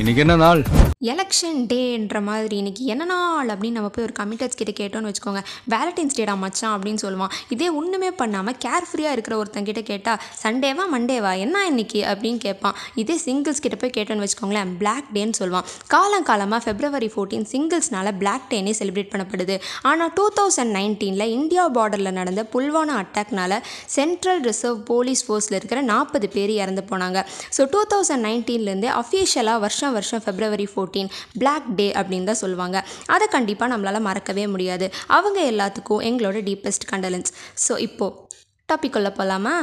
இன்னைக்கு என்ன நாள்? எலெக்ஷன் டேன்ற மாதிரி இன்னைக்கு என்ன நாள் அப்படின்னு நம்ம போய் ஒரு கமிட்டர்ஸ் கிட்ட கேட்டோம்னு வச்சுக்கோங்க. வேலண்டைன்ஸ் டேடா மச்சான் அப்படின்னு சொல்லுவான். இதே ஒன்றுமே பண்ணாமல் கேர் ஃப்ரீயாக இருக்கிற ஒருத்தங்கிட்ட கேட்டால் சண்டேவா மண்டேவா? என்ன இன்னைக்கு? அப்படின்னு கேட்பான். இதே சிங்கிள்ஸ் கிட்ட போய் கேட்டோன்னு வச்சுக்கோங்களேன் பிளாக் டேன்னு சொல்லுவான். காலம் காலமாக ஃபெப்ரவரி ஃபோர்டீன் சிங்கிள்ஸ்னால பிளாக் டேனே செலிப்ரேட் பண்ணப்படுது. ஆனால் டூ தௌசண்ட் நைன்டீனில் இந்தியா பார்டரில் நடந்த புல்வானா அட்டாக்னால சென்ட்ரல் ரிசர்வ் போலீஸ் ஃபோர்ஸில் இருக்கிற நாற்பது பேர் இறந்து போனாங்க. ஸோ டூ தௌசண்ட் நைன்டீன்லேருந்து அஃபிஷியலாக வருஷம் வருஷம் ஃபெப்ரவரி ஃபோர்டீன் பிளாக் டே அப்படின்னு தான் சொல்லுவாங்க. அதை கண்டிப்பாக நம்மளால் மறக்கவே முடியாது. அவங்க எல்லாத்துக்கும் எங்களோட டீப்பஸ்ட் கண்டலன்ஸ் ஸோ இப்போது டாபிக் உள்ள போகலாமா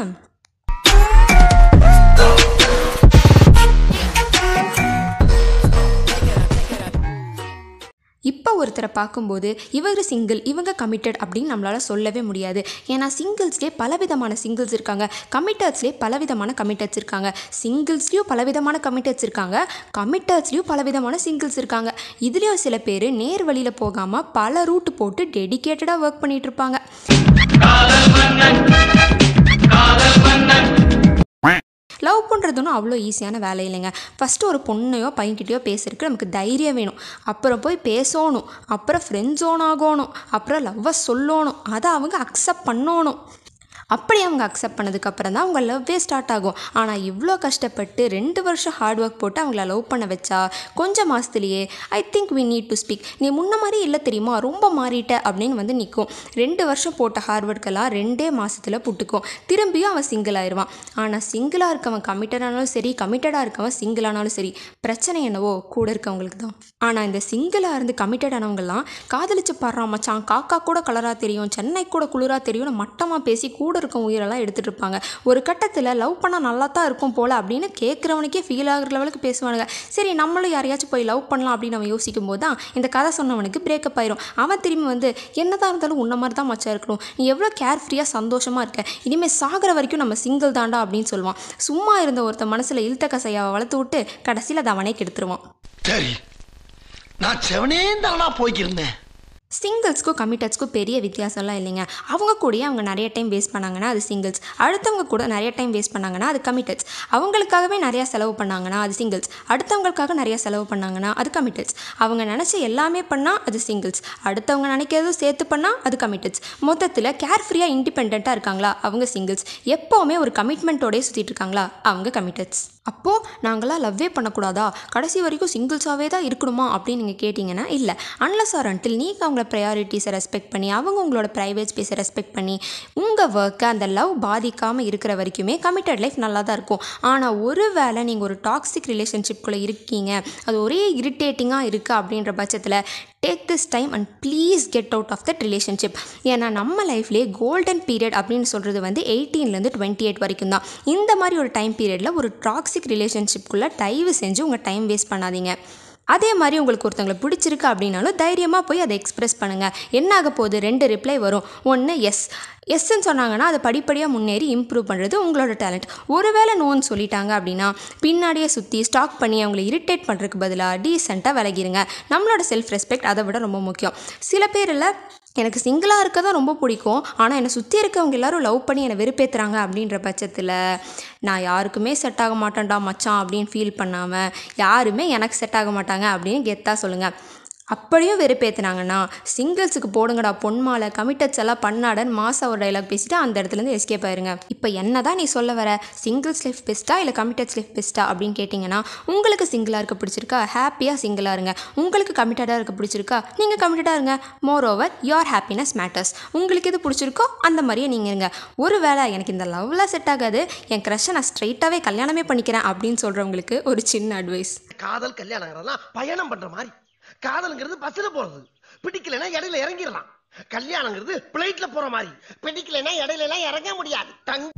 ஒருத்தரை பார்க்கும்போது இவர் சிங்கிள் இவங்க கமிட்டட் அப்படின்னு நம்மளால் சொல்லவே முடியாது. ஏன்னா சிங்கிள்ஸ்லேயே பலவிதமான சிங்கிள்ஸ் இருக்காங்க. கமிட்டர்ஸ்லேயே பலவிதமான கமிட்டர்ஸ் இருக்காங்க. சிங்கிள்ஸ்லேயும் பலவிதமான கமிட்டர்ஸ் இருக்காங்க. கமிட்டர்ஸ்லேயும் பலவிதமான சிங்கிள்ஸ் இருக்காங்க. இதுலேயும் சில பேர் நேர் வழியில் போகாமல் பல ரூட் போட்டு டெடிக்கேட்டடாக ஒர்க் பண்ணிட்டு இருப்பாங்க அவ்வளோ ஈஸியான வேலை இல்லைங்க. ஃபஸ்ட்டு ஒரு பொண்ணையோ பையன்கிட்டயோ பேசுறதுக்கு நமக்கு தைரியம் வேணும். அப்புறம் போய் பேசணும். அப்புறம் ஃப்ரெண்ட் ஜோன் ஆகணும். அப்புறம் லவ்வை சொல்லணும். அதை அவங்க அக்செப்ட் பண்ணணும். அப்படி அவங்க அக்செப்ட் பண்ணதுக்கப்புறம் தான் அவங்க லவ்வே ஸ்டார்ட் ஆகும். ஆனால் இவ்வளோ கஷ்டப்பட்டு ரெண்டு வருஷம் ஹார்ட் ஒர்க் போட்டு அவங்கள லவ் பண்ண வச்சா கொஞ்சம் மாதத்துலேயே I think we need to speak நீ முன்ன மாதிரி இல்லை தெரியுமா? ரொம்ப மாறிட்ட. அப்படின்னு வந்து நிற்கும் ரெண்டு வருஷம் போட்ட ஹார்ட் ஒர்க்கெல்லாம் ரெண்டே மாதத்தில் புட்டுக்கும். திரும்பியும் அவன் சிங்கிள் ஆயிடுவான் ஆனால் சிங்கிளாக இருக்கவன் கமிட்டடானாலும் சரி கமிட்டடாக இருக்கவன் சிங்கிளானாலும் சரி பிரச்சனை என்னவோ கூட இருக்கவங்களுக்கு தான். ஆனால் இந்த சிங்கிளாக இருந்து கமிட்டட் ஆனவங்கலாம் காதலிச்சு பாடுறான் மச்சான் காக்கா கூட கலராக தெரியும் சென்னை கூட குளிராக தெரியும்னு மட்டமாக பேசி கூட இருக்க உயிரெல்லாம் எடுத்துகிட்டு இருப்பாங்க ஒரு கட்டத்தில் லவ் பண்ணால் நல்லா தான் இருக்கும் போல் அப்படின்னு கேட்குறவனுக்கே ஃபீல் ஆகிற லெவலுக்கு பேசுவானுங்க. சரி நம்மளும் யாரையாச்சும் போய் லவ் பண்ணலாம் அப்படின்னு நம்ம யோசிக்கும் போது தான் இந்த கதை சொன்னவனுக்கு பிரேக்கப் ஆயிரும். அவன் திரும்பி வந்து என்னதான் இருந்தாலும் உன்ன மாதிரி தான் மச்சா இருக்கணும். நீ எவ்வளோ கேர் ஃப்ரீயாக சந்தோஷமாக இருக்க. இனிமேல் சாகிற வரைக்கும் நம்ம சிங்கிள் தாண்டா அப்படின்னு சொல்லுவான். சும்மா இருந்த ஒருத்த மனசில் இழுத்த கசையாவை வளர்த்து விட்டு கடைசியில் அதை அவனே கெடுத்துருவான். சரி நான் செவனே தானா போய்க்கிருந்தேன். சிங்கிள்ஸ்க்கும் கமிட்டட்ஸ்க்கும் பெரிய வித்தியாசம்லாம் இல்லைங்க. அவங்க கூடயே அவங்க நிறைய டைம் வேஸ்ட் பண்ணாங்கன்னா அது சிங்கிள்ஸ் அடுத்தவங்க கூட நிறைய டைம் வேஸ்ட் பண்ணாங்கன்னா அது கமிட்டட்ஸ் அவங்களுக்காகவே நிறையா செலவு பண்ணாங்கன்னா அது சிங்கிள்ஸ் அடுத்தவங்களுக்காக நிறைய செலவு பண்ணாங்கன்னா அது கமிட்டட்ஸ் அவங்க நினச்ச எல்லாமே பண்ணால் அது சிங்கிள்ஸ் அடுத்தவங்க நினைக்கிறதும் சேர்த்து பண்ணால் அது கமிட்டட்ஸ் மொத்தத்தில் கேர் ஃப்ரீயாக இண்டிபெண்ட்டாக இருக்காங்களா? அவங்க சிங்கிள்ஸ் எப்போவுமே ஒரு கமிட்மெண்ட்டோடய சுற்றிட்டு இருக்காங்களா? அவங்க கமிட்டட்ஸ் அப்போது நாங்களாம் லவ்வே பண்ணக்கூடாதா? கடைசி வரைக்கும் சிங்கிள்ஸாகவே தான் இருக்கணுமா? அப்படின்னு நீங்கள் கேட்டிங்கன்னா இல்லை. அன்லஸ் ஆர் அன்டில் நீங்கள் அவங்கள ப்ரையாரிட்டிஸை ரெஸ்பெக்ட் பண்ணி அவங்க உங்களோட ப்ரைவேட் ஸ்பேஸை ரெஸ்பெக்ட் பண்ணி உங்கள் ஒர்க்கை அந்த லவ் பாதிக்காமல் இருக்கிற வரைக்குமே கமிட்டட் லைஃப் நல்லா தான் இருக்கும். ஆனால் ஒரு வேளை நீங்கள் ஒரு டாக்ஸிக் ரிலேஷன்ஷிப்குள்ளே இருக்கீங்க. அது ஒரே இரிட்டேட்டிங்காக இருக்குது அப்படின்ற பட்சத்தில் take this time and please get out of that relationship ஏன்னா நம்ம லைஃப்லேயே கோல்டன் பீரியட் அப்படின்னு சொல்கிறது வந்து எயிட்டீன்லேருந்து டுவெண்ட்டி எயிட் வரைக்கும் தான். இந்த மாதிரி ஒரு டைம் பீரியடில் ஒரு டாக்ஸிக் ரிலேஷன்ஷிப்குள்ளே தயவு செஞ்சு உங்கள் டைம் வேஸ்ட் பண்ணாதீங்க. அதே மாதிரி உங்களுக்கு ஒருத்தங்களை பிடிச்சிருக்கு அப்படின்னாலும் தைரியமாக போய் அதை எக்ஸ்ப்ரெஸ் பண்ணுங்கள் என்ன ஆக போகுது? ரெண்டு ரிப்ளை வரும். ஒன்று எஸ் எஸ்ன்னு சொன்னாங்கன்னா அதை படிப்படியாக முன்னேறி இம்ப்ரூவ் பண்ணுறது உங்களோட டேலண்ட் ஒருவேளை நோன்னு சொல்லிட்டாங்க அப்படின்னா பின்னாடியே சுற்றி ஸ்டாக் பண்ணி அவங்கள இரிட்டேட் பண்ணுறதுக்கு பதிலாக டீசெண்டாக விலகிருங்க. நம்மளோட செல்ஃப் ரெஸ்பெக்ட் அதை விட ரொம்ப முக்கியம். சில பேரில் எனக்கு சிங்கிளாக இருக்க தான் ரொம்ப பிடிக்கும். ஆனால் என்னை சுற்றி இருக்கவங்க எல்லாரும் லவ் பண்ணி என்னை வெறுப்பேற்றுறாங்க அப்படின்ற பட்சத்தில் நான் யாருக்குமே செட் ஆக மாட்டேன்டா மச்சான் அப்படின்னு ஃபீல் பண்ணாமல் யாருமே எனக்கு செட் ஆக மாட்டாங்க அப்படின்னு கெத்தாக சொல்லுங்கள் அப்படியும் வெறுப்பேற்றினாங்கன்னா சிங்கிள்ஸுக்கு போடுங்கடா பொன் மாலை கமிட்டட்ஸ் எல்லாம் பண்ணாடன்னு மாசா ஒரு டைலாக் பேசிட்டு அந்த இடத்துலேருந்து எஸ்கேப் ஆயிருங்க. இப்போ என்ன தான் நீ சொல்ல வர சிங்கிள்ஸ் லைஃப் பெஸ்ட்டா இல்லை கமிட்டட்ஸ் லைஃப் பெஸ்ட்டா அப்படின்னு கேட்டிங்கன்னா உங்களுக்கு சிங்கிளாக இருக்க பிடிச்சிருக்கா? ஹாப்பியாக சிங்கிளாக இருங்க. உங்களுக்கு கமிட்டடாக இருக்க பிடிச்சிருக்கா? நீங்கள் கமிட்டடாக இருங்க. Moreover your happiness matters உங்களுக்கு எது பிடிச்சிருக்கோ அந்த மாதிரியே நீங்கள் இருங்க. ஒரு வேளை எனக்கு இந்த லவ்லாம் செட் ஆகாது என் க்ரஷை நான் ஸ்ட்ரைட்டாகவே கல்யாணமே பண்ணிக்கிறேன் அப்படின்னு சொல்கிறவங்களுக்கு ஒரு சின்ன அட்வைஸ் காதல் கல்யாணங்கிறதெல்லாம் பயணம் பண்ணுற மாதிரி. காதல்ங்கிறது பஸ்ல போறது. பிடிக்கலைன்னா இடையில இறங்கிடலாம். கல்யாணங்கிறது பிளைட்ல போற மாதிரி. பிடிக்கலைன்னா இடையில எல்லாம் இறங்க முடியாது. தங்க